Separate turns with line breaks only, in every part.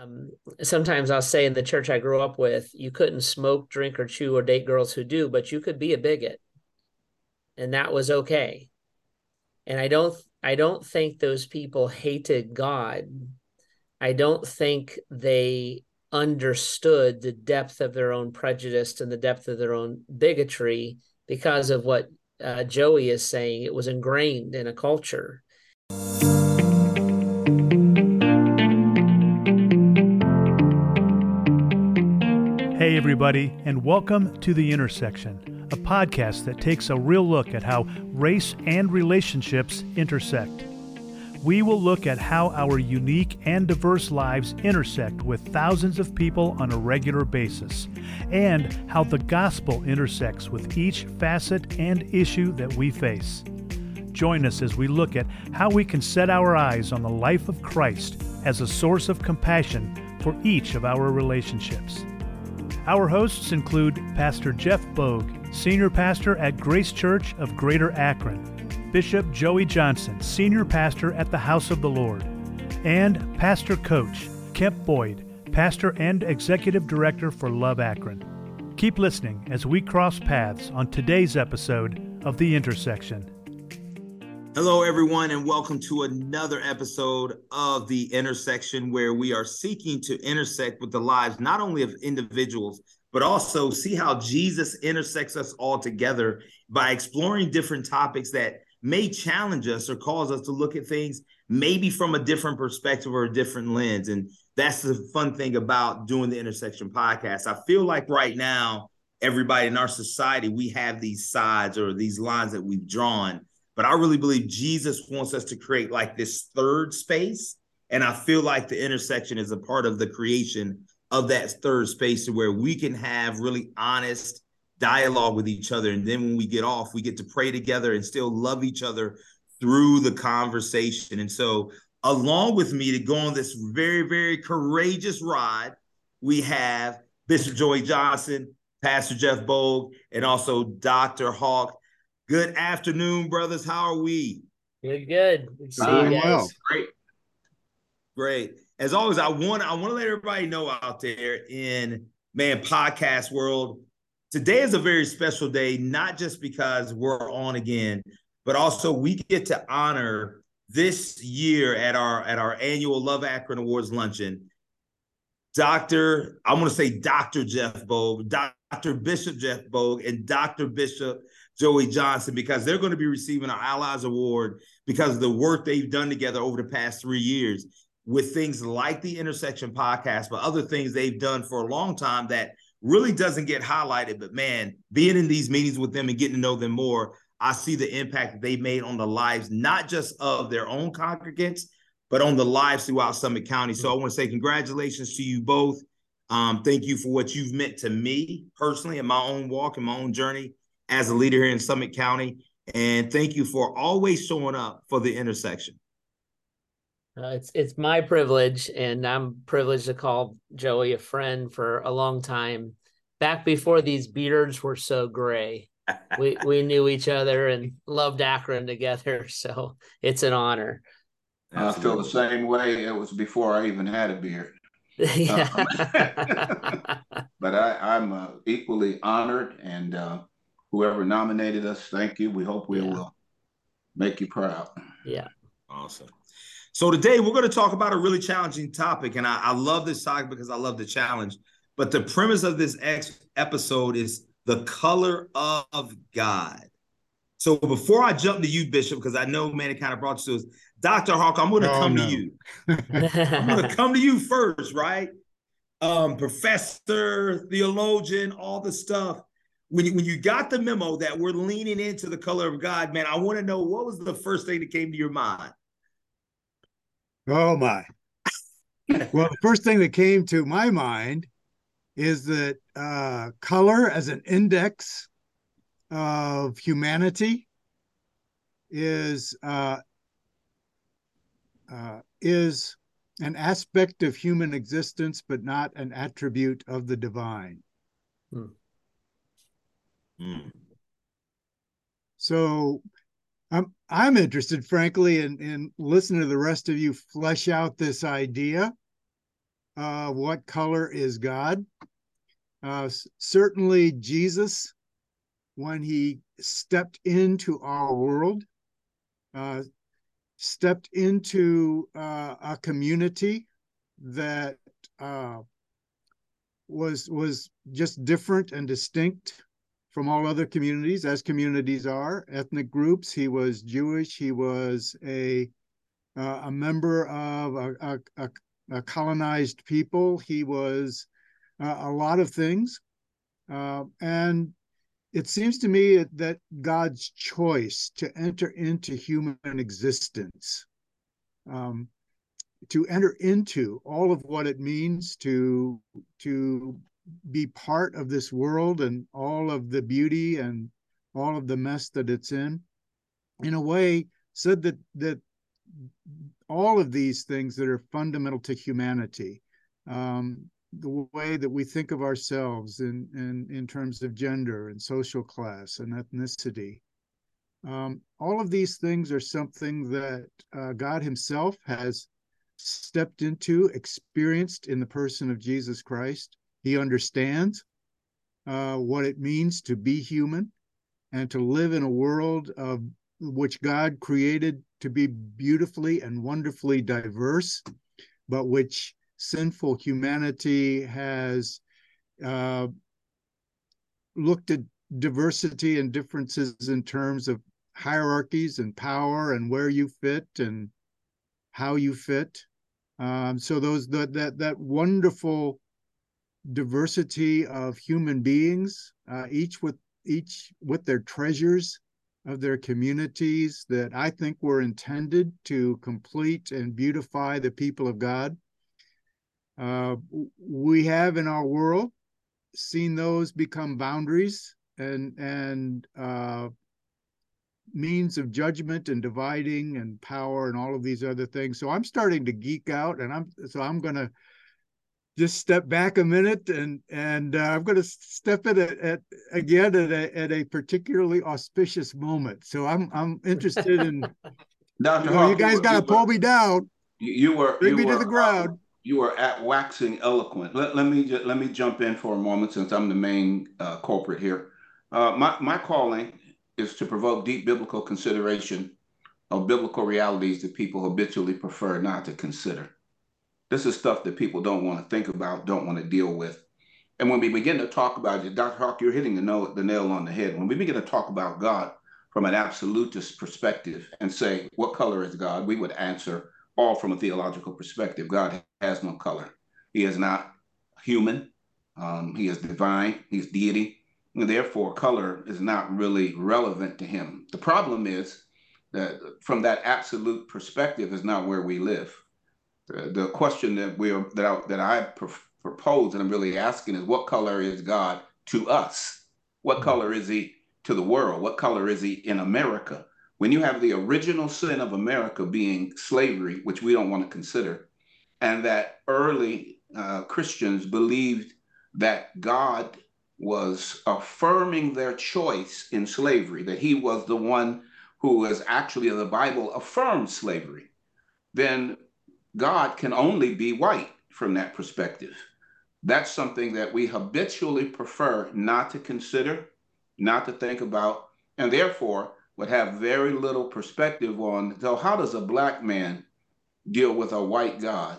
Um, sometimes I'll say in the church I grew up with, you couldn't smoke, drink, or chew or date girls who do, but you could be a bigot, and that was okay. And I don't, I don't think those people hated God. I don't think they understood the depth of their own prejudice and the depth of their own bigotry because of what uh, Joey is saying. It was ingrained in a culture.
Everybody, and welcome to The Intersection, a podcast that takes a real look at how race and relationships intersect. We will look at how our unique and diverse lives intersect with thousands of people on a regular basis, and how the gospel intersects with each facet and issue that we face. Join us as we look at how we can set our eyes on the life of Christ as a source of compassion for each of our relationships. Our hosts include Pastor Jeff Bogue, Senior Pastor at Grace Church of Greater Akron, Bishop Joey Johnson, Senior Pastor at the House of the Lord, and Pastor Coach Kemp Boyd, Pastor and Executive Director for Love Akron. Keep listening as we cross paths on today's episode of The Intersection.
Hello, everyone, and welcome to another episode of The Intersection, where we are seeking to intersect with the lives not only of individuals, but also see how Jesus intersects us all together by exploring different topics that may challenge us or cause us to look at things maybe from a different perspective or a different lens. And that's the fun thing about doing the Intersection podcast. I feel like right now, everybody in our society, we have these sides or these lines that we've drawn but I really believe Jesus wants us to create like this third space. And I feel like the intersection is a part of the creation of that third space where we can have really honest dialogue with each other. And then when we get off, we get to pray together and still love each other through the conversation. And so, along with me to go on this very, very courageous ride, we have Bishop Joey Johnson, Pastor Jeff Bogue, and also Dr. Hawk Good afternoon, brothers. How are we?
Good, good. good
see you guys. Well. Great. Great. As always, I want I want to let everybody know out there in man podcast world. Today is a very special day, not just because we're on again, but also we get to honor this year at our at our annual Love Akron Awards luncheon. Dr. I'm going to say Dr. Jeff Bogue, Dr. Bishop Jeff Bogue, and Dr. Bishop Joey Johnson because they're going to be receiving an Allies Award because of the work they've done together over the past three years with things like the Intersection podcast, but other things they've done for a long time that really doesn't get highlighted. But man, being in these meetings with them and getting to know them more, I see the impact that they've made on the lives, not just of their own congregants, but on the lives throughout Summit County. So I want to say congratulations to you both. Um, thank you for what you've meant to me personally in my own walk and my own journey as a leader here in Summit County. And thank you for always showing up for the intersection.
Uh, it's it's my privilege, and I'm privileged to call Joey a friend for a long time. Back before these beards were so gray, we we knew each other and loved Akron together. So it's an honor.
I feel the same way. It was before I even had a beard. yeah. but I, am uh, equally honored and uh, whoever nominated us, thank you. We hope we yeah. will make you proud.
Yeah.
Awesome. So today we're going to talk about a really challenging topic, and I, I love this topic because I love the challenge. But the premise of this ex- episode is the color of God. So before I jump to you, Bishop, because I know man, it kind of brought you to us, Dr. Hawk, I'm going to oh, come no. to you. I'm going to come to you first, right? Um, professor, theologian, all the stuff when you, when you got the memo that we're leaning into the color of God, man, I want to know what was the first thing that came to your mind?
Oh my. well, the first thing that came to my mind is that uh, color as an index of humanity is uh, uh, is an aspect of human existence, but not an attribute of the divine. Hmm. Mm. So I'm I'm interested, frankly, in, in listening to the rest of you flesh out this idea what color is God. Uh, certainly, Jesus, when he stepped into our world, uh, stepped into uh, a community that uh, was was just different and distinct from all other communities, as communities are, ethnic groups. He was Jewish. He was a uh, a member of a, a, a, colonized people. He was uh, a lot of things, uh, and it seems to me that God's choice to enter into human existence, um, to enter into all of what it means to to be part of this world and all of the beauty and all of the mess that it's in, in a way, said that that all of these things that are fundamental to humanity, um, the way that we think of ourselves in, in, in terms of gender and social class and ethnicity. Um, all of these things are something that uh, God Himself has stepped into, experienced in the person of Jesus Christ. He understands uh, what it means to be human and to live in a world of which God created to be beautifully and wonderfully diverse, but which sinful humanity has uh, looked at diversity and differences in terms of hierarchies and power and where you fit and how you fit. Um, so those that that that wonderful diversity of human beings, uh, each with each with their treasures of their communities that I think were intended to complete and beautify the people of God. Uh, we have in our world seen those become boundaries and and uh, means of judgment and dividing and power and all of these other things. So I'm starting to geek out, and I'm so I'm going to just step back a minute and and uh, I'm going to step in at, at again at a, at a particularly auspicious moment. So I'm I'm interested in.
Dr.
You, know, you guys got to pull me down.
You, were
bring
you
me
were,
to the ground.
You were at waxing eloquent. Let, let me let me jump in for a moment since I'm the main uh, culprit here. Uh, my my calling is to provoke deep biblical consideration of biblical realities that people habitually prefer not to consider. This is stuff that people don't want to think about, don't want to deal with. And when we begin to talk about it, Dr. Hawk, you're hitting the, nail on the head. When we begin to talk about God from an absolutist perspective and say, what color is God? We would answer all from a theological perspective. God has no color. He is not human. Um, he is divine. He's deity. And therefore, color is not really relevant to him. The problem is that from that absolute perspective is not where we live the question that we are that I, that I pr- propose and I'm really asking is what color is God to us? What mm-hmm. color is he to the world? What color is he in America? When you have the original sin of America being slavery, which we don't want to consider, and that early uh, Christians believed that God was affirming their choice in slavery, that he was the one who was actually, in the Bible affirmed slavery, then God can only be white from that perspective. That's something that we habitually prefer not to consider, not to think about, and therefore would have very little perspective on. So, how does a black man deal with a white God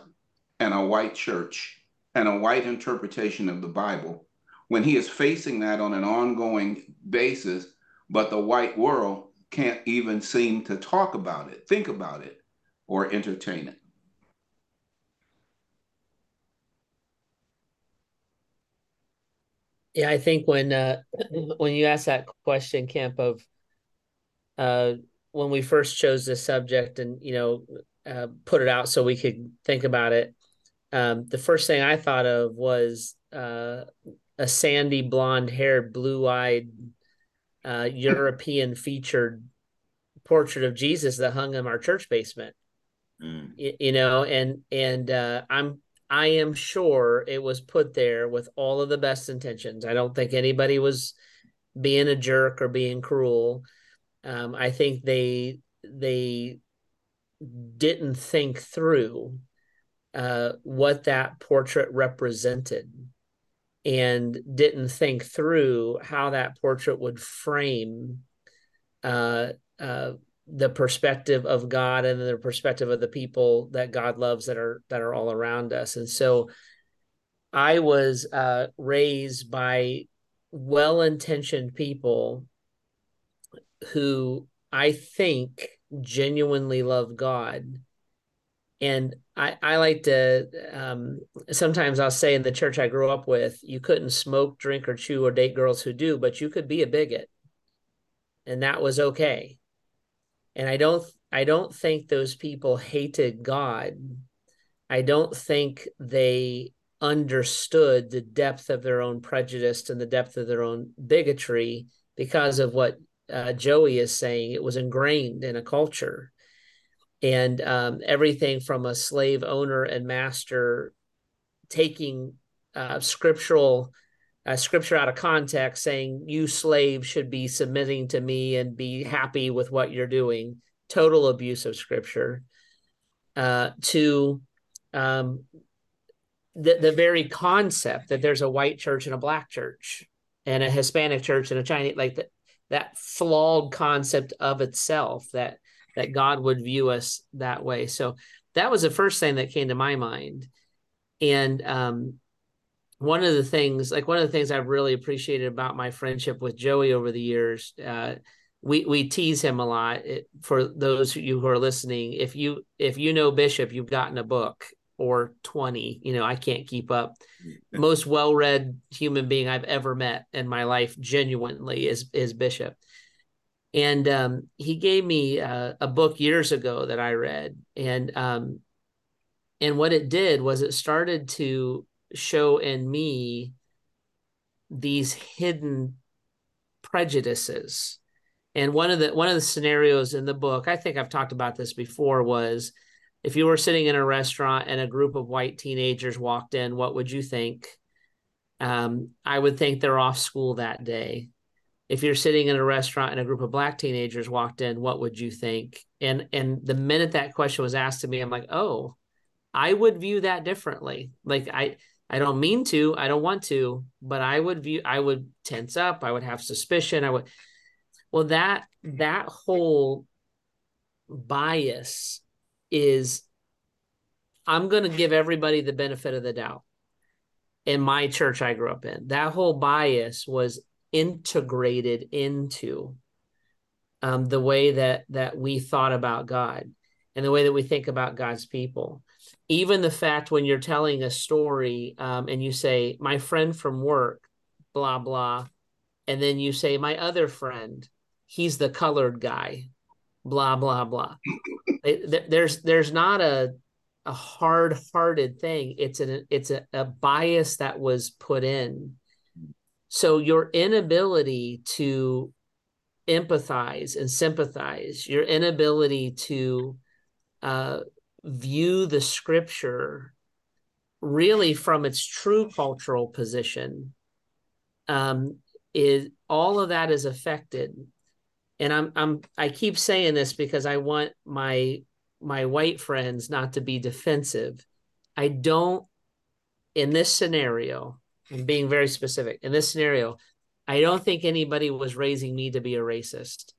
and a white church and a white interpretation of the Bible when he is facing that on an ongoing basis, but the white world can't even seem to talk about it, think about it, or entertain it?
Yeah, I think when uh, when you ask that question, Kemp, of uh, when we first chose this subject and you know uh, put it out so we could think about it, um, the first thing I thought of was uh, a sandy blonde haired, blue eyed uh, European featured portrait of Jesus that hung in our church basement. Mm. You, you, know, and and uh, I'm I am sure it was put there with all of the best intentions. I don't think anybody was being a jerk or being cruel. Um, I think they they didn't think through uh, what that portrait represented and didn't think through how that portrait would frame uh, uh, the perspective of God and the perspective of the people that God loves that are that are all around us. And so I was uh, raised by well-intentioned people who I think genuinely love God. And I, I like to um, sometimes I'll say in the church I grew up with, you couldn't smoke, drink, or chew or date girls who do, but you could be a bigot. And that was okay. And I don't I don't think those people hated God. I don't think they understood the depth of their own prejudice and the depth of their own bigotry because of what uh, Joey is saying. It was ingrained in a culture. And um, everything from a slave owner and master taking uh, scriptural scripture out of context, saying you slaves should be submitting to me and be happy with what you're doing. Total abuse of scripture. Uh, to um, the, the very concept that there's a white church and a black church and a Hispanic church and a Chinese like that that flawed concept of itself that that God would view us that way. So that was the first thing that came to my mind. And um, one of the things, like one of the things I've really appreciated about my friendship with Joey over the years, uh, we we tease him a lot. It, for those of you who are listening, if you if you know Bishop, you've gotten a book, or 20 you know i can't keep up most well-read human being i've ever met in my life genuinely is is bishop and um, he gave me uh, a book years ago that i read and um, and what it did was it started to show in me these hidden prejudices and one of the one of the scenarios in the book i think i've talked about this before was if you were sitting in a restaurant and a group of white teenagers walked in, what would you think? Um, I would think they're off school that day. If you're sitting in a restaurant and a group of black teenagers walked in, what would you think? And and the minute that question was asked to me, I'm like, oh, I would view that differently. Like I I don't mean to, I don't want to, but I would view I would tense up, I would have suspicion, I would well that that whole bias is I'm going to give everybody the benefit of the doubt. In my church I grew up in, that whole bias was integrated into um, the way that that we thought about God and the way that we think about God's people. Even the fact when you're telling a story um, and you say, "My friend from work," blah blah, and then you say, "My other friend, he's the colored guy," blah blah blah. There's there's not a a hard-hearted thing. It's an it's a, a bias that was put in. So your inability to empathize and sympathize your inability to uh, view the scripture really from its true cultural position um, is all of that is affected and I'm I'm I keep saying this because I want my my white friends not to be defensive. I don't in this scenario, being very specific. In this scenario, I don't think anybody was raising me to be a racist.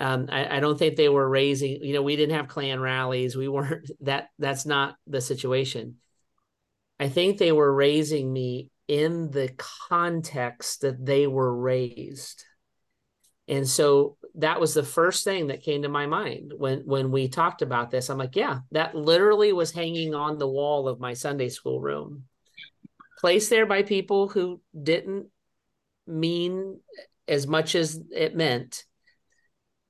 Um, I, I, don't think they were raising, you know, we didn't have Klan rallies. We weren't that that's not the situation. I think they were raising me in the context that they were raised. And so that was the first thing that came to my mind when when we talked about this. I'm like, yeah, that literally was hanging on the wall of my Sunday school room. Placed there by people who didn't mean as much as it meant.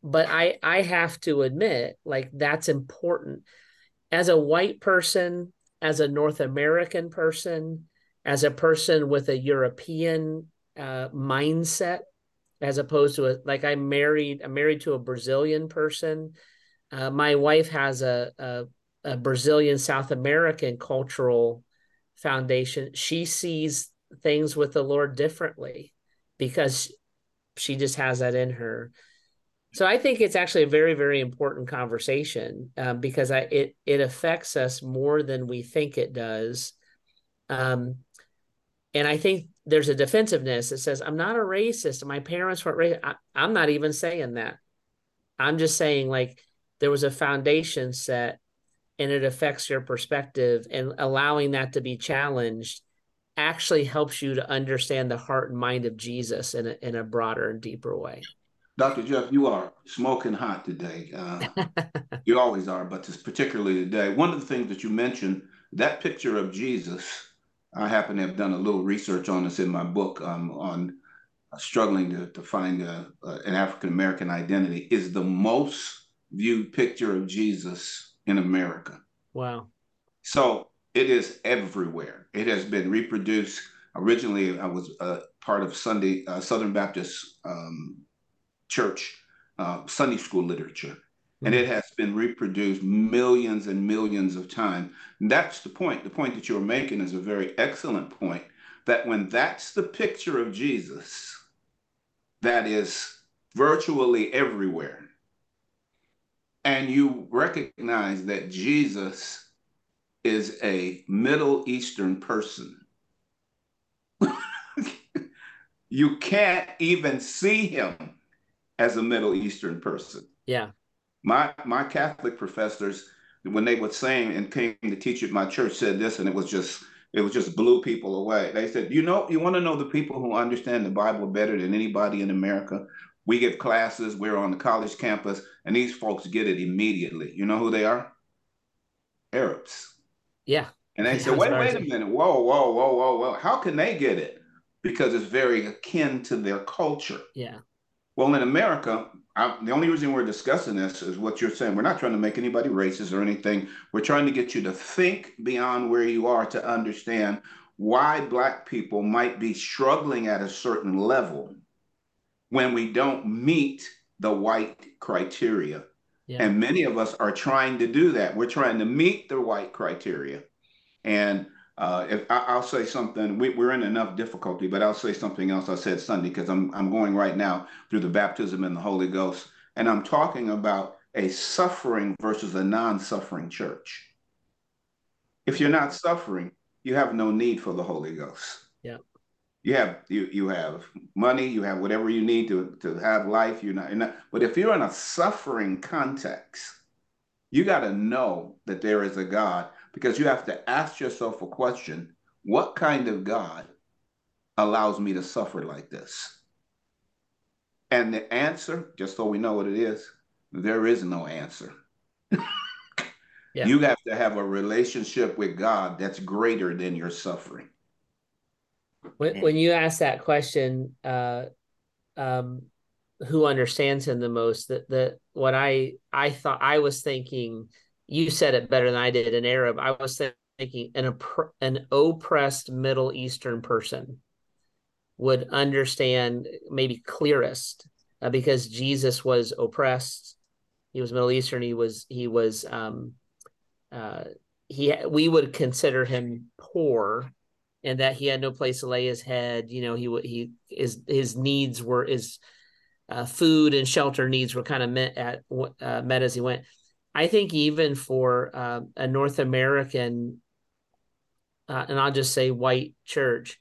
But I I have to admit, like that's important. As a white person, as a North American person, as a person with a European uh, mindset, as opposed to a like I'm married. I'm married to a Brazilian person. Uh, my wife has a, a, a Brazilian South American cultural foundation. She sees things with the Lord differently because she just has that in her. So I think it's actually a very, very important conversation um, because I it it affects us more than we think it does. Um, and I think there's a defensiveness that says I'm not a racist. My parents weren't racist. I, I'm not even saying that. I'm just saying like there was a foundation set, and it affects your perspective, and allowing that to be challenged actually helps you to understand the heart and mind of Jesus in a, in a broader and deeper way.
Dr. Jeff, you are smoking hot today. Uh, you always are, but this particularly today. One of the things that you mentioned, that picture of Jesus, I happen to have done a little research on this in my book um, on uh, struggling to, to find a, uh, an African American identity, is the most viewed picture of Jesus in America.
Wow.
So it is everywhere. It has been reproduced. Originally, I was a part of Sunday uh, Southern Baptist um, Church uh, Sunday school literature, mm-hmm. and it has been reproduced millions and millions of times. And that's the point. The point that you're making is a very excellent point. That when that's the picture of Jesus, that is virtually everywhere, and you recognize that Jesus is a Middle Eastern person. you can't even see him as a Middle Eastern person.
Yeah.
My my Catholic professors, when they were saying and came to teach at my church, said this, and it was just it was just blew people away. They said, you know, you want to know the people who understand the Bible better than anybody in America? We give classes, we're on the college campus, and these folks get it immediately. You know who they are? Arabs.
Yeah.
And they said, wait, wait a minute. Whoa, whoa, whoa, whoa, whoa. How can they get it? Because it's very akin to their culture.
Yeah.
Well, in America, I, the only reason we're discussing this is what you're saying. We're not trying to make anybody racist or anything. We're trying to get you to think beyond where you are to understand why Black people might be struggling at a certain level when we don't meet the white criteria yeah. And many of us are trying to do that. We're trying to meet the white criteria. And uh, if I, will say something, we, are in enough difficulty, but I'll say something else I said Sunday because I'm, I'm going right now through the baptism in the Holy Ghost. And I'm talking about a suffering versus a non suffering church. If you're not suffering, you have no need for the Holy Ghost Yeah. you have you you have money, you have whatever you need to to have life. You're not, you're not but if you're in a suffering context, you got to know that there is a God because you have to ask yourself a question: What kind of God allows me to suffer like this? And the answer, just so we know what it is, there is no answer. yeah. You have to have a relationship with God that's greater than your suffering.
When when you ask that question, uh, um, who understands him the most? That the what I I thought I was thinking. You said it better than I did in Arab. I was thinking an an oppressed Middle Eastern person would understand maybe clearest uh, because Jesus was oppressed. He was Middle Eastern. He was he was um, uh, he we would consider him poor and that he had no place to lay his head. You know, he he his his needs were his uh, food and shelter needs were kind of met at uh, met as he went. I think even for uh, a North American, uh, and I'll just say white church,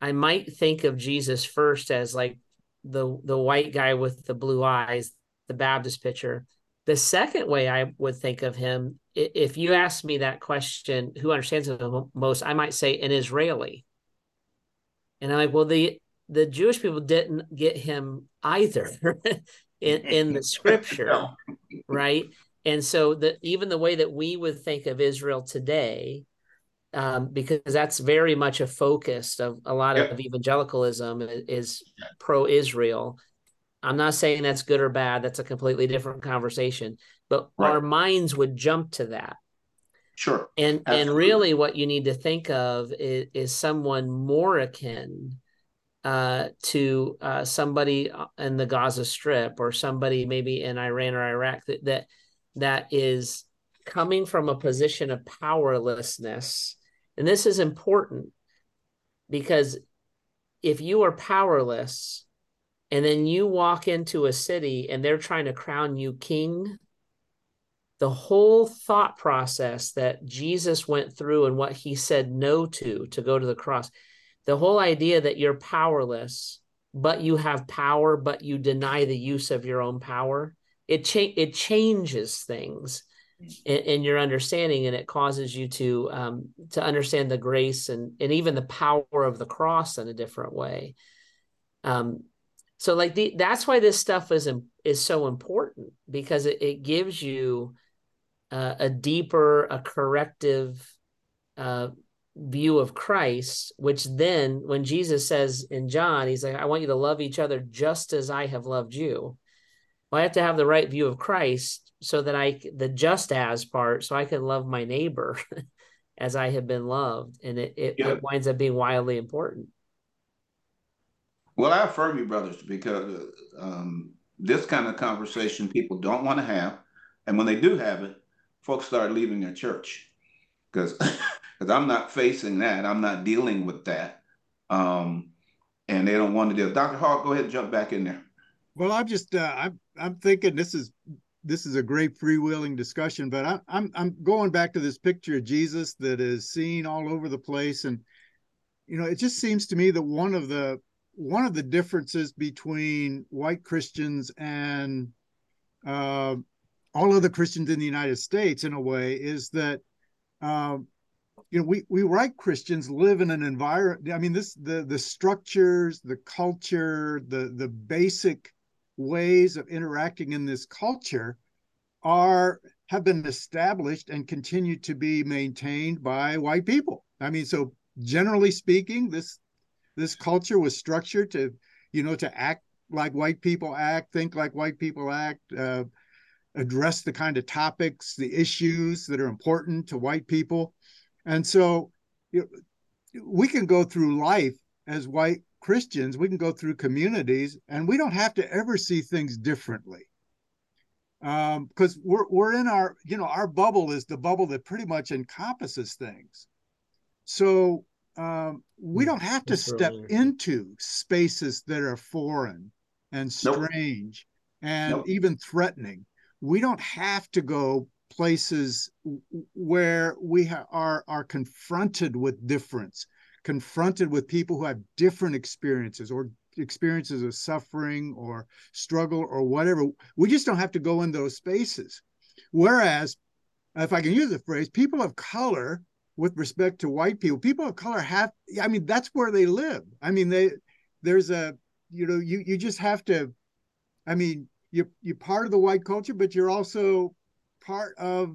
I might think of Jesus first as like the the white guy with the blue eyes, the Baptist picture. The second way I would think of him if you ask me that question, who understands him the most, I might say an Israeli. And I'm like, well, the the Jewish people didn't get him either in, in the scripture, right? And so that even the way that we would think of Israel today, um, because that's very much a focus of a lot yep. of evangelicalism is, is pro-Israel. I'm not saying that's good or bad. That's a completely different conversation but right. our minds would jump to that
sure
and Absolutely. and really what you need to think of is, is someone more akin uh, to uh, somebody in the Gaza Strip or somebody maybe in Iran or Iraq that that that is coming from a position of powerlessness. And this is important because if you are powerless, and then you walk into a city and they're trying to crown you king, the whole thought process that Jesus went through and what he said no to to go to the cross, the whole idea that you're powerless, but you have power, but you deny the use of your own power, it cha- it changes things in, in, your understanding and it causes you to um, to understand the grace and and even the power of the cross in a different way. Um, so like the that's why this stuff is is so important because it, it gives you uh, a deeper a corrective uh, view of christ which then when jesus says in john he's like i want you to love each other just as i have loved you well, i have to have the right view of christ so that i the just as part so i can love my neighbor as i have been loved and it, it, yeah. it winds up being wildly important
well, I affirm you, brothers, because um, this kind of conversation people don't want to have, and when they do have it, folks start leaving their church because because I'm not facing that, I'm not dealing with that, um, and they don't want to deal. Dr. Hawk, go ahead and jump back in there.
Well, I'm just uh, I'm I'm thinking this is this is a great freewheeling discussion, but I'm I'm I'm going back to this picture of Jesus that is seen all over the place, and you know, it just seems to me that one of the one of the differences between white Christians and uh, all other Christians in the United States, in a way, is that uh, you know we we white Christians live in an environment. I mean, this the the structures, the culture, the the basic ways of interacting in this culture are have been established and continue to be maintained by white people. I mean, so generally speaking, this this culture was structured to, you know, to act like white people act, think like white people act, uh, address the kind of topics, the issues that are important to white people. And so you know, we can go through life as white Christians, we can go through communities, and we don't have to ever see things differently. Because um, we're, we're in our, you know, our bubble is the bubble that pretty much encompasses things. So um, we hmm. don't have to step into spaces that are foreign and strange nope. and nope. even threatening. We don't have to go places where we are are confronted with difference, confronted with people who have different experiences or experiences of suffering or struggle or whatever. We just don't have to go in those spaces. Whereas, if I can use the phrase, people of color with respect to white people people of color have i mean that's where they live i mean they there's a you know you you just have to i mean you're you're part of the white culture but you're also part of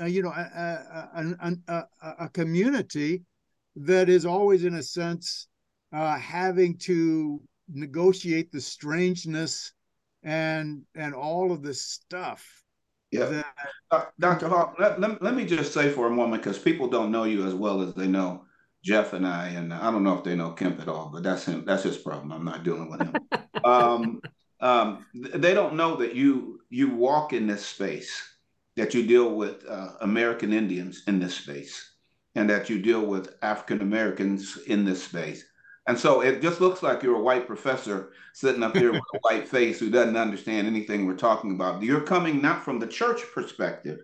uh, you know a, a, a, a, community that is always in a sense uh, having to negotiate the strangeness and and all of this stuff
yeah. Uh, Dr. Hawk, let, let, let, me just say for a moment, because people don't know you as well as they know Jeff and I, and I don't know if they know Kemp at all, but that's him. That's his problem. I'm not dealing with him. um, um, they don't know that you you walk in this space, that you deal with uh, American Indians in this space, and that you deal with African Americans in this space. And so it just looks like you're a white professor sitting up here with a white face who doesn't understand anything we're talking about. You're coming not from the church perspective,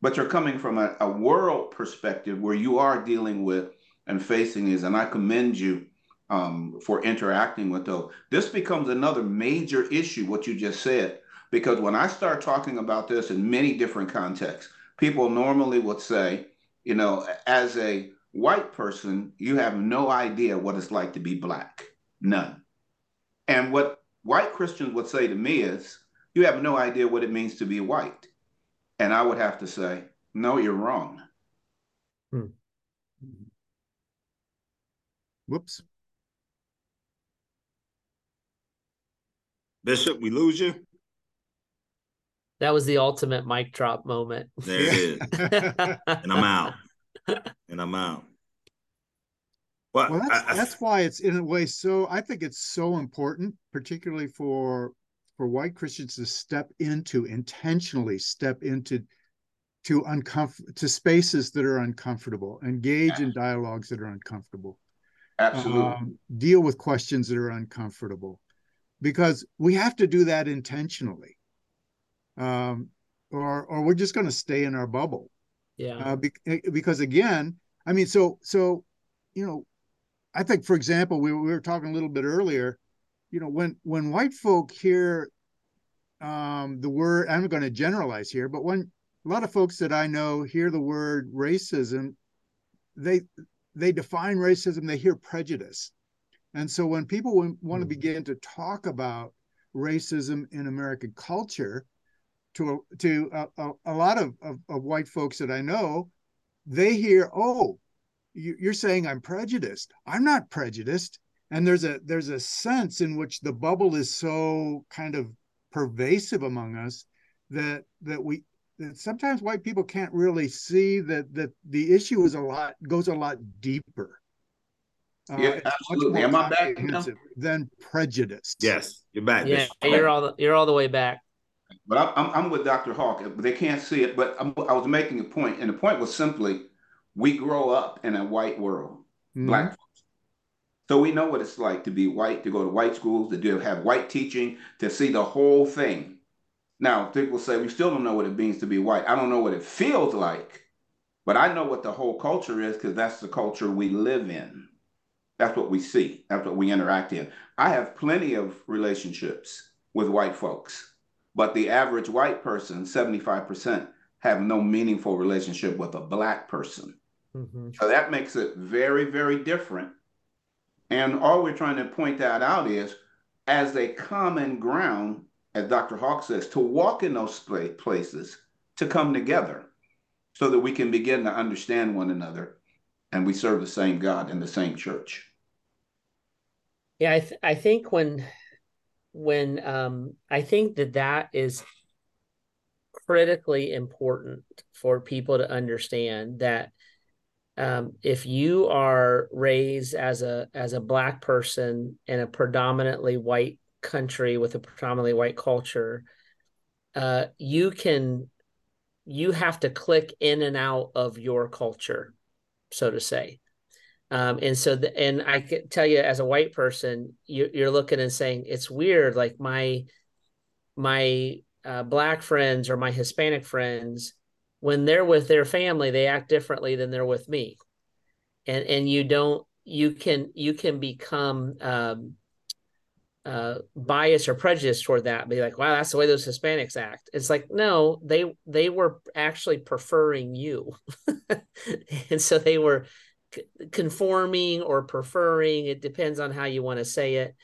but you're coming from a, a world perspective where you are dealing with and facing these. And I commend you um, for interacting with those. This becomes another major issue, what you just said, because when I start talking about this in many different contexts, people normally would say, you know, as a white person, you have no idea what it's like to be black. None. And what white Christians would say to me is, you have no idea what it means to be white. And I would have to say, no, you're wrong. Hmm.
Whoops.
Bishop, we lose you.
That was the ultimate mic drop moment.
There it is. and I'm out. And I'm out.
Well, well that's, I, that's why it's in a way so. I think it's so important, particularly for for white Christians to step into intentionally step into to uncomfort to spaces that are uncomfortable, engage in dialogues that are uncomfortable,
absolutely um,
deal with questions that are uncomfortable. because we have to do that intentionally um, or or we're just going to stay in our bubble.
Yeah.
Uh, be, eh, because again i mean so so you know i think for example we, we were talking a little bit earlier you know when when white folk hear um, the word i'm going to generalize here but when a lot of folks that i know hear the word racism they they define racism they hear prejudice. And so when people want to hmm. begin to talk about racism in american culture to to a, a, a lot of, of, of, white folks that i know they hear oh you're saying i'm prejudiced i'm not prejudiced and there's a there's a sense in which the bubble is so kind of pervasive among us that that we that sometimes white people can't really see that that the issue is a lot goes a lot deeper.
Uh, yeah, absolutely. Am I back
than prejudice?
Yes, you're back.
Yeah, you're all the, you're all the way back.
But I'm I'm with Dr. Hawk. They can't see it. But I'm, i was making a point, and the point was simply, we grow up in a white world, mm-hmm. black so we know what it's like to be white, to go to white schools, to do have white teaching, to see the whole thing. Now, people say we still don't know what it means to be white. I don't know what it feels like, but I know what the whole culture is because that's the culture we live in. That's what we see. That's what we interact in. I have plenty of relationships with white folks, but the average white person, 75%, have no meaningful relationship with a black person. Mm-hmm. So that makes it very, very different and all we're trying to point that out is as a common ground, as Dr. Hawk says, to walk in those places, to come together so that we can begin to understand one another and we serve the same God in the same church.
Yeah, I, th- I think when when um, I think that that is critically important for people to understand that um, if you are raised as a as a black person in a predominantly white country with a predominantly white culture, uh, you can you have to click in and out of your culture, so to say. Um, and so, the, and I can tell you, as a white person, you, you're looking and saying it's weird. Like my my uh, black friends or my Hispanic friends, when they're with their family they act differently than they're with me and and you don't you can you can become um, uh, biased or prejudiced toward that be like wow that's the way those hispanics act it's like no they they were actually preferring you and so they were conforming or preferring it depends on how you want to say it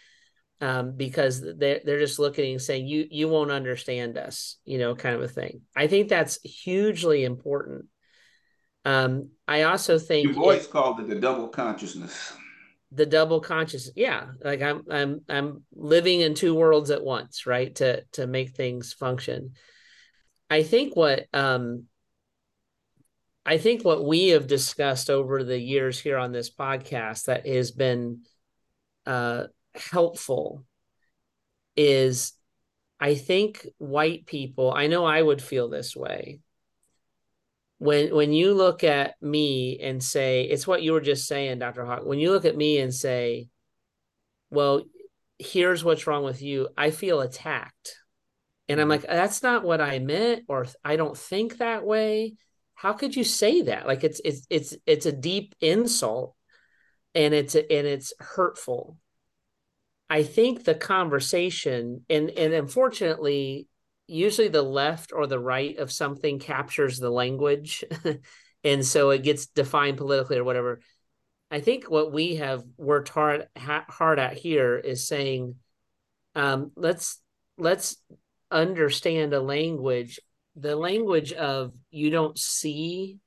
um, because they're they're just looking and saying you you won't understand us, you know, kind of a thing. I think that's hugely important. Um, I also think
Du Bois called it the double consciousness.
The double consciousness, yeah. Like I'm I'm I'm living in two worlds at once, right? To to make things function. I think what um I think what we have discussed over the years here on this podcast that has been uh helpful is I think white people, I know I would feel this way. When when you look at me and say, it's what you were just saying, Dr. Hawk. When you look at me and say, well, here's what's wrong with you, I feel attacked. And I'm mm-hmm. like, that's not what I meant, or I don't think that way. How could you say that? Like it's it's it's it's a deep insult and it's and it's hurtful I think the conversation and and unfortunately usually the left or the right of something captures the language and so it gets defined politically or whatever. I think what we have worked hard hard at here is saying um, let's let's understand a language the language of you don't see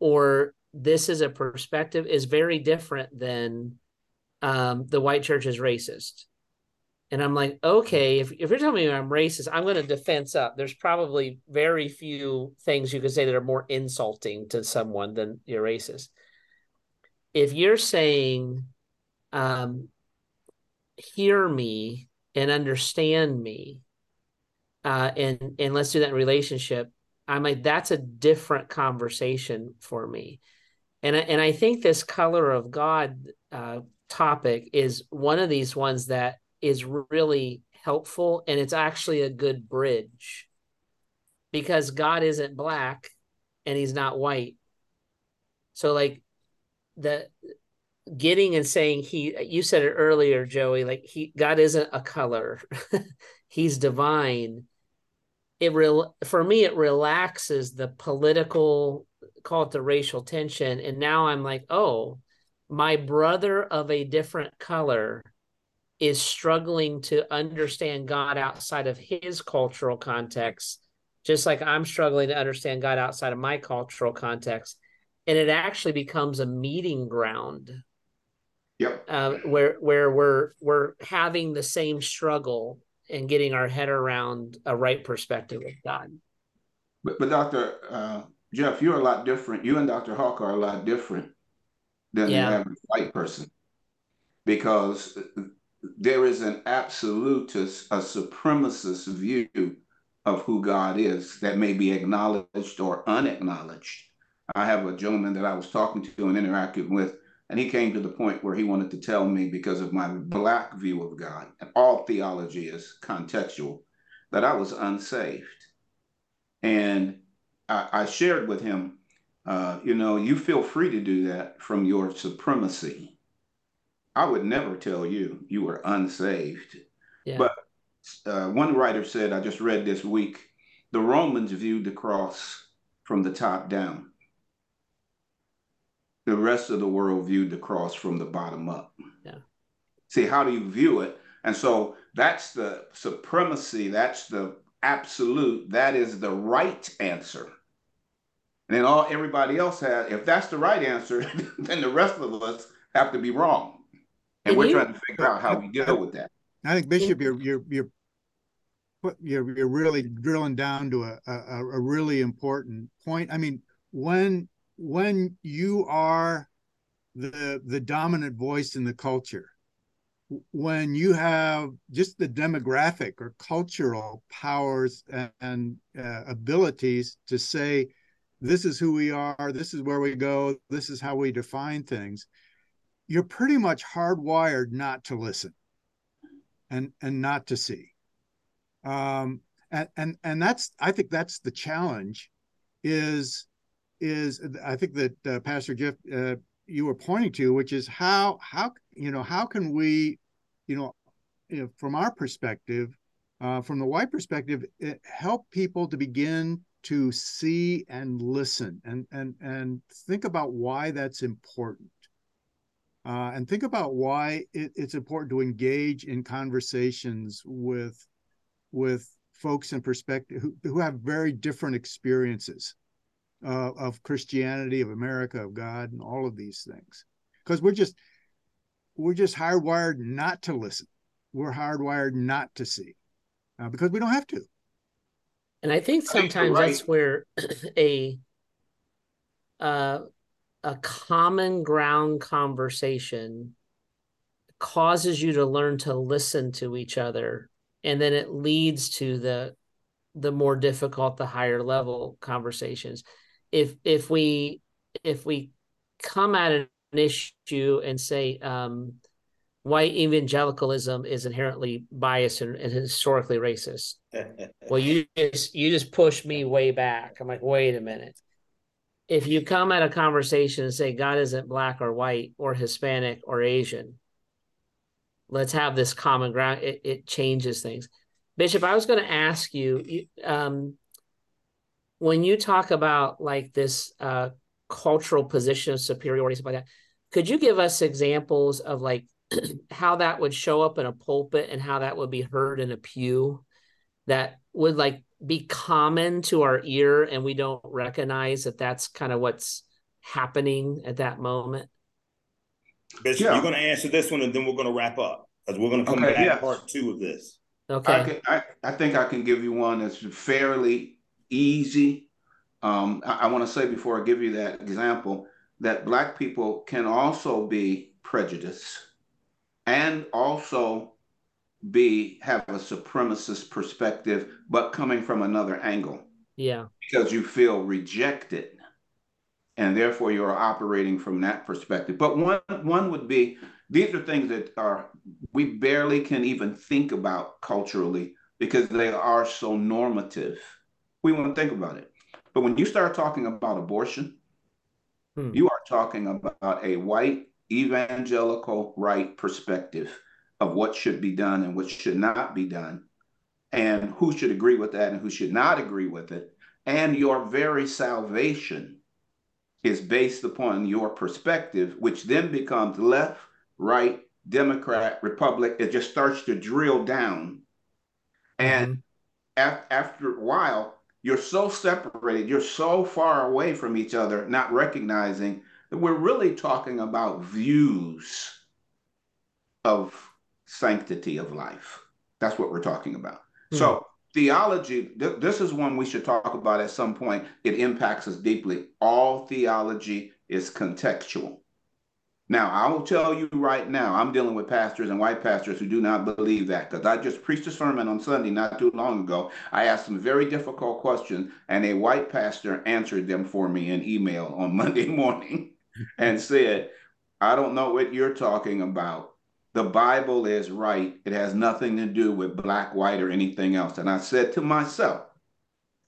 or this is a perspective is very different than um, the white church is racist. And I'm like, okay, if, if you're telling me I'm racist, I'm going to defense up. There's probably very few things you could say that are more insulting to someone than you're racist. If you're saying, um, hear me and understand me, uh, and and let's do that in relationship, I'm like, that's a different conversation for me. And I, and I think this color of God uh, topic is one of these ones that is really helpful and it's actually a good bridge because God isn't black and he's not white. So like the getting and saying he you said it earlier Joey like he God isn't a color. he's divine. It real for me it relaxes the political call it the racial tension and now I'm like, "Oh, my brother of a different color is struggling to understand God outside of his cultural context, just like I'm struggling to understand God outside of my cultural context. And it actually becomes a meeting ground.
Yep.
Uh, where where we're we're having the same struggle and getting our head around a right perspective of God.
But but Dr. Uh, Jeff, you're a lot different. You and Dr. Hawk are a lot different than yeah. the average white person because there is an absolutist, a supremacist view of who God is that may be acknowledged or unacknowledged. I have a gentleman that I was talking to and interacting with, and he came to the point where he wanted to tell me because of my black view of God, and all theology is contextual, that I was unsaved. And I, I shared with him, uh, you know, you feel free to do that from your supremacy I would never tell you you were unsaved. Yeah. But uh, one writer said, I just read this week, the Romans viewed the cross from the top down. The rest of the world viewed the cross from the bottom up.
Yeah.
See, how do you view it? And so that's the supremacy, that's the absolute, that is the right answer. And then all everybody else has, if that's the right answer, then the rest of us have to be wrong. And we're trying to figure out how we deal with that.
I think Bishop, you're you're you're you're, you're really drilling down to a, a, a really important point. I mean, when when you are the the dominant voice in the culture, when you have just the demographic or cultural powers and, and uh, abilities to say, this is who we are, this is where we go, this is how we define things, you're pretty much hardwired not to listen and and not to see. Um and and and that's i think that's the challenge is is i think that uh, pastor jeff uh, you were pointing to which is how how you know how can we you know, from our perspective uh, from the white perspective help people to begin to see and listen and and and think about why that's important. Uh, and think about why it, it's important to engage in conversations with with folks in perspective who, who have very different experiences uh, of Christianity, of America, of God, and all of these things. Because we're just we're just hardwired not to listen. We're hardwired not to see uh, because we don't have to.
And I think sometimes right. that's where a uh, a common ground conversation causes you to learn to listen to each other and then it leads to the the more difficult the higher level conversations if if we if we come at an issue and say um white evangelicalism is inherently biased and, and historically racist well you just you just push me way back i'm like wait a minute if you come at a conversation and say God isn't black or white or Hispanic or Asian, let's have this common ground. It, it changes things. Bishop, I was going to ask you, um, when you talk about like this uh, cultural position of superiority, stuff like that, could you give us examples of like how that would show up in a pulpit and how that would be heard in a pew that would like be common to our ear and we don't recognize that that's kind of what's happening at that moment?
Bishop, yeah. you're going to answer this one and then we're going to wrap up because we're going to come okay, back yeah. part two of this.
Okay.
I, can, I, I, think I can give you one that's fairly easy. Um, I, I want to say before I give you that example that Black people can also be prejudiced and also be have a supremacist perspective, but coming from another angle.
Yeah.
Because you feel rejected. And therefore you're operating from that perspective. But one one would be these are things that are we barely can even think about culturally because they are so normative. We won't think about it. But when you start talking about abortion, hmm. you are talking about a white evangelical right perspective of what should be done and what should not be done, and who should agree with that and who should not agree with it. And your very salvation is based upon your perspective, which then becomes left, right, Democrat, Republic. It just starts to drill down. And mm-hmm. af- after a while, you're so separated, you're so far away from each other, not recognizing that we're really talking about views of sanctity of life. That's what we're talking about. Mm-hmm. So, theology, th- this is one we should talk about at some point. It impacts us deeply. All theology is contextual. Now, I will tell you right now, I'm dealing with pastors and white pastors who do not believe that because I just preached a sermon on Sunday not too long ago. I asked some very difficult questions, and a white pastor answered them for me in email on Monday morning and said, I don't know what you're talking about. The Bible is right. It has nothing to do with black, white, or anything else. And I said to myself,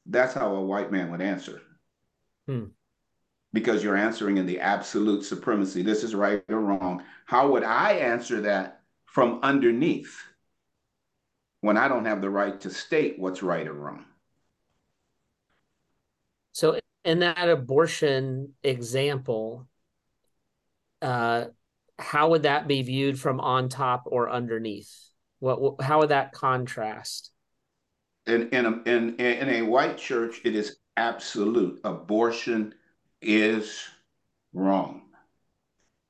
that's how a white man would answer. Hmm because you're answering in the absolute supremacy. This is right or wrong. How would I answer that from underneath when I don't have the right to state what's right or wrong?
So, in that abortion example, uh, how would that be viewed from on top or underneath? What, how would that contrast?
In in a, in in a white church, it is absolute abortion is wrong.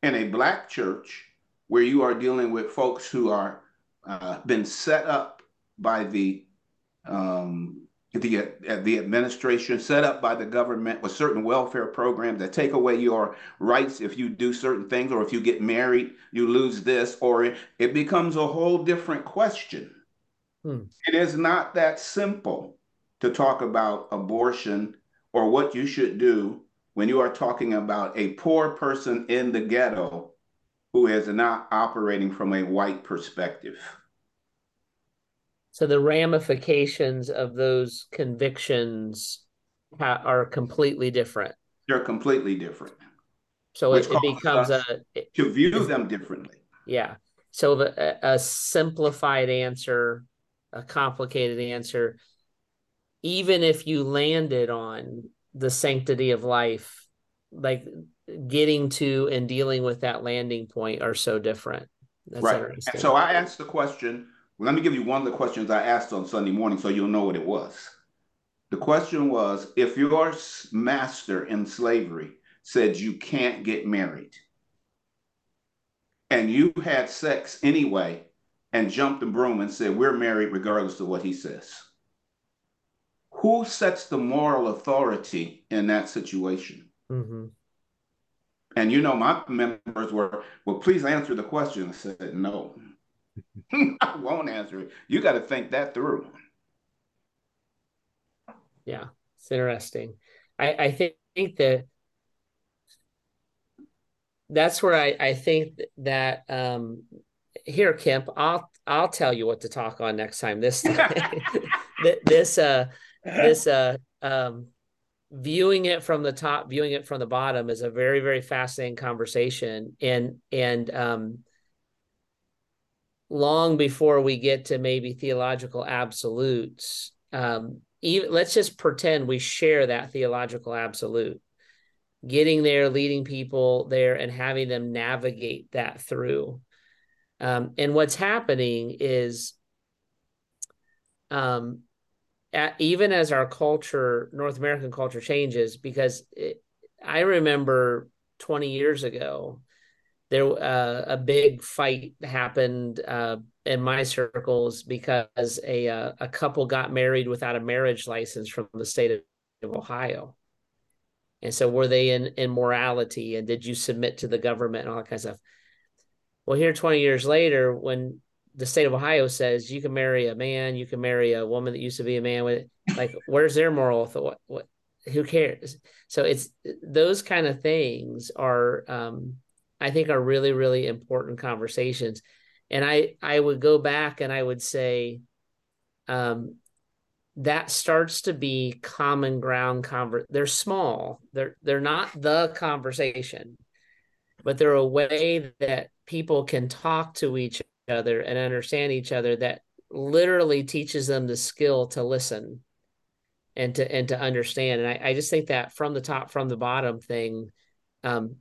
In a black church, where you are dealing with folks who are uh, been set up by the um, the uh, the administration, set up by the government with certain welfare programs that take away your rights if you do certain things, or if you get married, you lose this, or it, it becomes a whole different question. Hmm. It is not that simple to talk about abortion or what you should do when you are talking about a poor person in the ghetto who is not operating from a white perspective.
So the ramifications of those convictions ha- are completely different.
They're completely different.
So it, it, becomes a
to view them differently.
Yeah. So the, a simplified answer, a complicated answer, even if you landed on the sanctity of life like getting to and dealing with that landing point are so different.
That's right. and so i asked the question let me give you one of the questions i asked on sunday morning so you'll know what it was. The question was if your master in slavery said you can't get married and you had sex anyway and jumped the broom and said we're married regardless of what he says who sets the moral authority in that situation? Mm-hmm. And you know, my members were, well, please answer the question. I said, no, I won't answer it. You got to think that through.
Yeah, it's interesting. I, I think, think that that's where I, I think that um, here, Kemp, I'll I'll tell you what to talk on next time. This this uh this uh um viewing it from the top viewing it from the bottom is a very very fascinating conversation. And and um long before we get to maybe theological absolutes um even let's just pretend we share that theological absolute. Getting there leading people there and having them navigate that through. Um and what's happening is um even as our culture, North American culture changes, because it, I remember 20 years ago, there uh, a big fight happened uh, in my circles because a uh, a couple got married without a marriage license from the state of Ohio. And so were they in in morality and did you submit to the government and all that kind of stuff? Well, here 20 years later, when the state of Ohio says you can marry a man, you can marry a woman that used to be a man with like where's their moral thought? What who cares? So it's those kind of things are um I think are really, really important conversations. And I I would go back and I would say, um, that starts to be common ground conver they're small they're they're not the conversation but they're a way that people can talk to each other and understand each other that literally teaches them the skill to listen and to and to understand and i, I just think that from the top from the bottom thing um,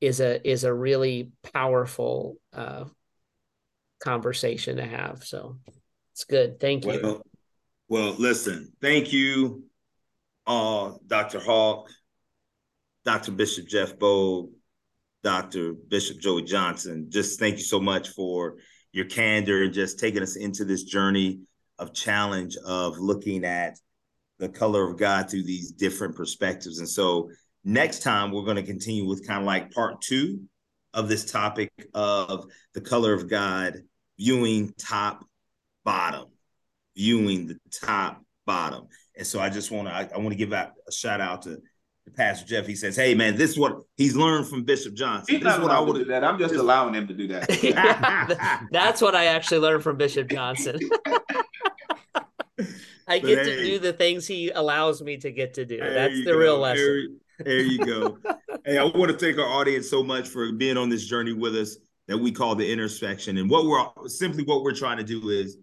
is a is a really powerful uh, conversation to have so it's good thank you
well, well, listen, thank you, uh, Dr. Hawk, Dr. Bishop Jeff Bogue, Dr. Bishop Joey Johnson. Just thank you so much for your candor and just taking us into this journey of challenge of looking at the color of God through these different perspectives. And so next time we're going to continue with kind of like part two of this topic of the color of God viewing top bottom viewing the top bottom. And so I just want to I, I want to give out a shout out to, to Pastor Jeff. He says, "Hey man, this is what he's learned from Bishop Johnson.
He's
this
not
what
I would do that. I'm just allowing him to do
that. That's what I actually learned from Bishop Johnson. I get hey, to do the things he allows me to get to do. That's the go. real lesson.
There, there you go. hey, I want to thank our audience so much for being on this journey with us that we call the intersection. And what we're simply what we're trying to do is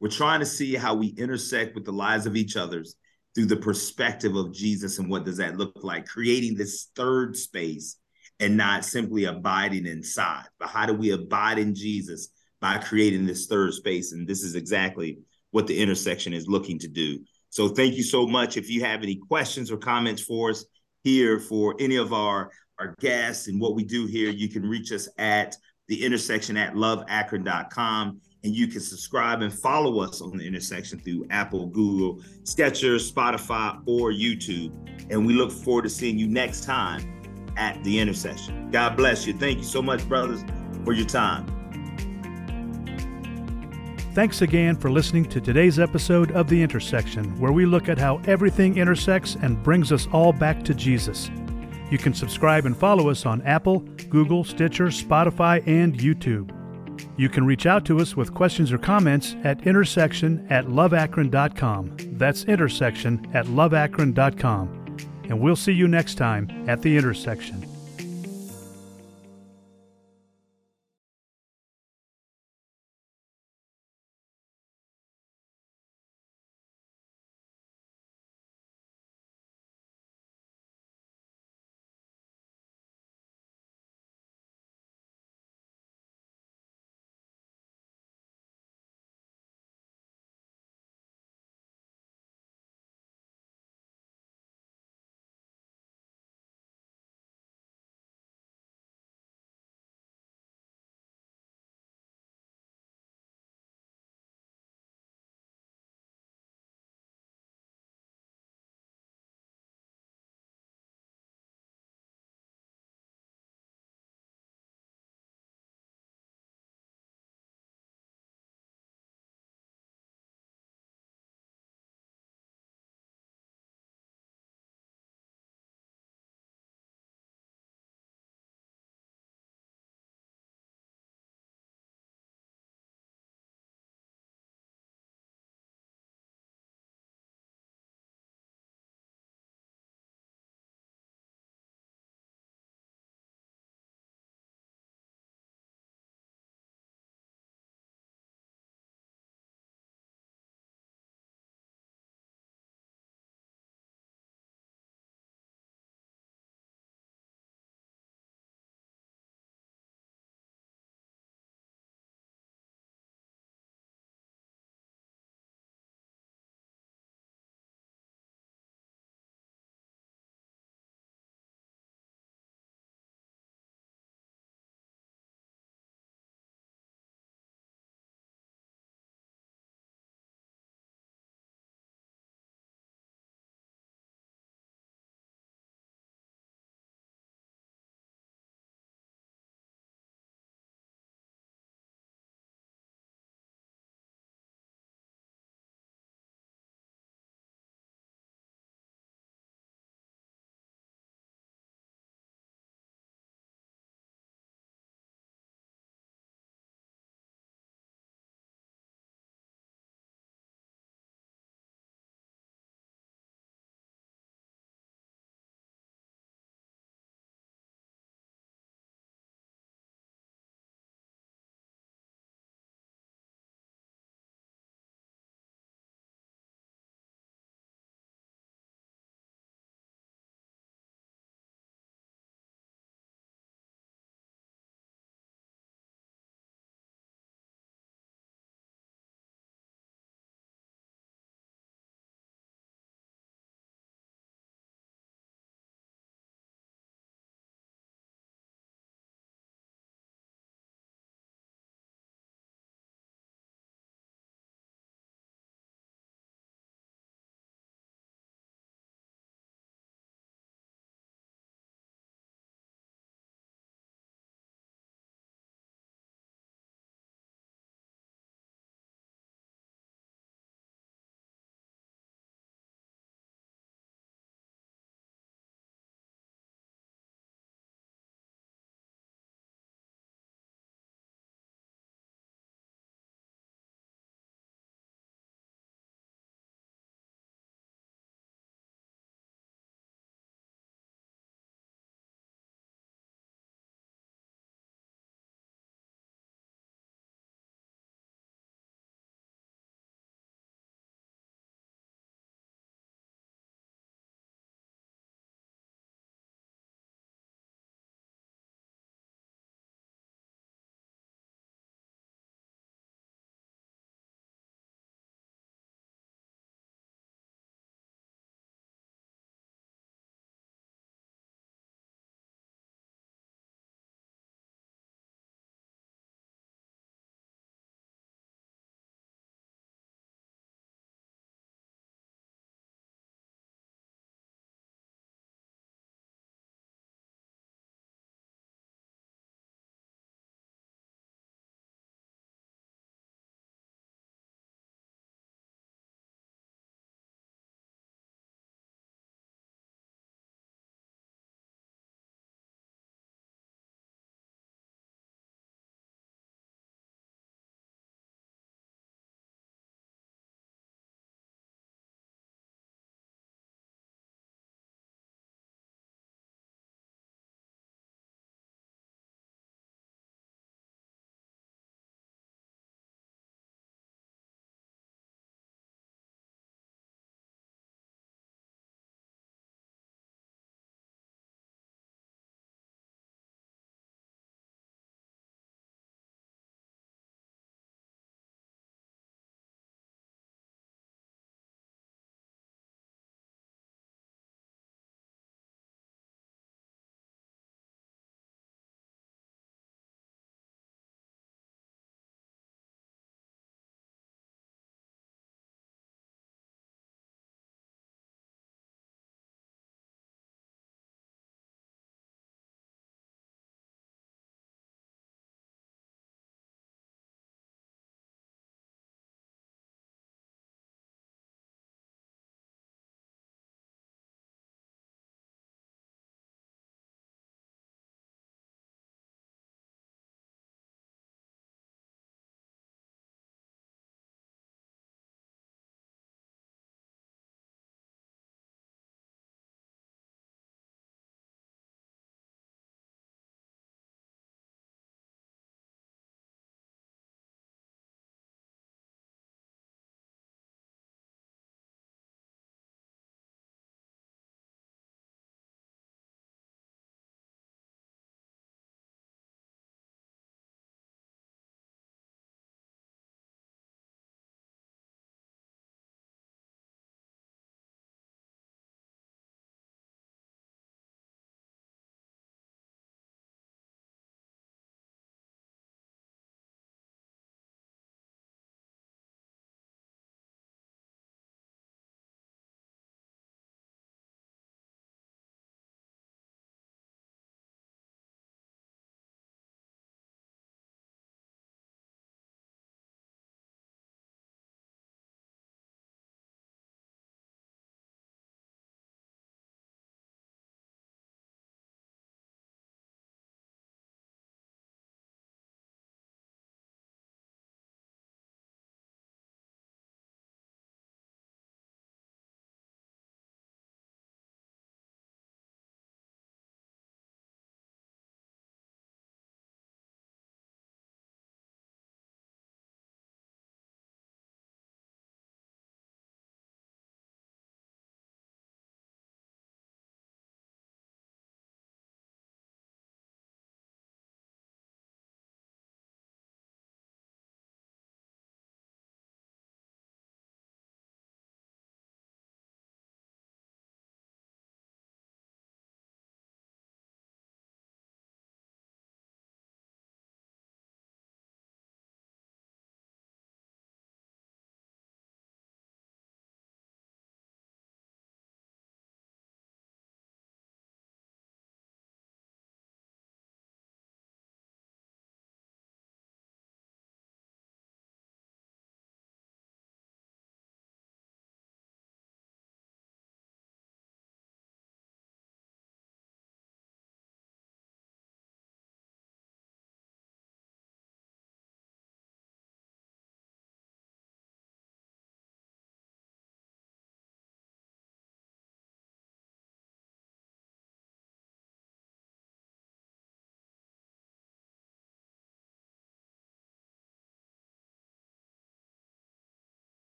we're trying to see how we intersect with the lives of each other's through the perspective of Jesus and what does that look like, creating this third space and not simply abiding inside. But how do we abide in Jesus by creating this third space? And this is exactly what the intersection is looking to do. So thank you so much. If you have any questions or comments for us here for any of our, our guests and what we do here, you can reach us at the intersection at loveakron.com and you can subscribe and follow us on the intersection through Apple, Google, Stitcher, Spotify, or YouTube. And we look forward to seeing you next time at the intersection. God bless you. Thank you so much, brothers, for your time.
Thanks again for listening to today's episode of The Intersection, where we look at how everything intersects and brings us all back to Jesus. You can subscribe and follow us on Apple, Google, Stitcher, Spotify, and YouTube. You can reach out to us with questions or comments at intersection at loveakron.com. That's intersection at loveakron.com. And we'll see you next time at the intersection.